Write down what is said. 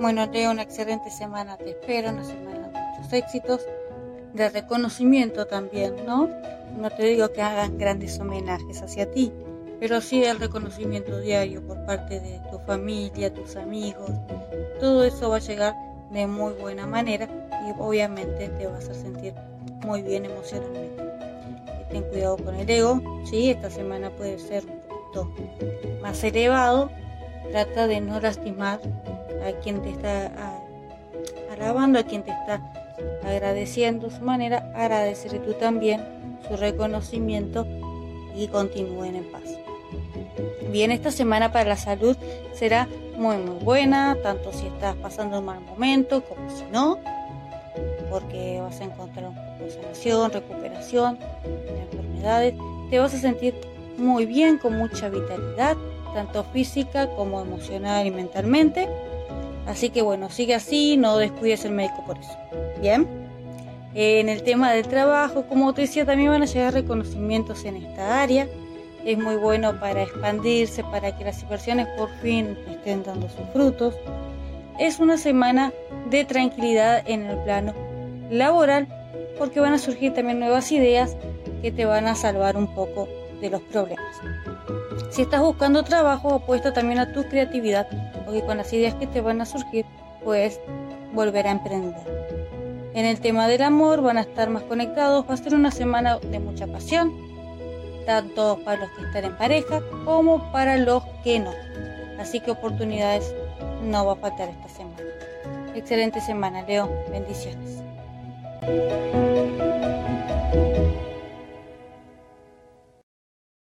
Bueno, Leo, una excelente semana te espero, una semana de muchos éxitos, de reconocimiento también, ¿no? No te digo que hagan grandes homenajes hacia ti, pero sí el reconocimiento diario por parte de tu familia, tus amigos. Todo eso va a llegar de muy buena manera y obviamente te vas a sentir muy bien emocionalmente. Ten cuidado con el ego, sí, esta semana puede ser un poquito más elevado. Trata de no lastimar a quien te está alabando, a quien te está agradeciendo su manera, agradecerle tú también su reconocimiento y continúen en paz. Bien, esta semana para la salud será muy muy buena, tanto si estás pasando un mal momento como si no, porque vas a encontrar un poco de sanación, recuperación de enfermedades, te vas a sentir muy bien, con mucha vitalidad, tanto física como emocional y mentalmente. Así que bueno, sigue así, no descuides el médico por eso. Bien. En el tema del trabajo, como te decía, también van a llegar reconocimientos en esta área es muy bueno para expandirse, para que las inversiones por fin estén dando sus frutos. Es una semana de tranquilidad en el plano laboral porque van a surgir también nuevas ideas que te van a salvar un poco de los problemas. Si estás buscando trabajo, apuesta también a tu creatividad, porque con las ideas que te van a surgir, puedes volver a emprender. En el tema del amor, van a estar más conectados, va a ser una semana de mucha pasión, tanto para los que están en pareja como para los que no. Así que oportunidades no va a faltar esta semana. Excelente semana, Leo. Bendiciones.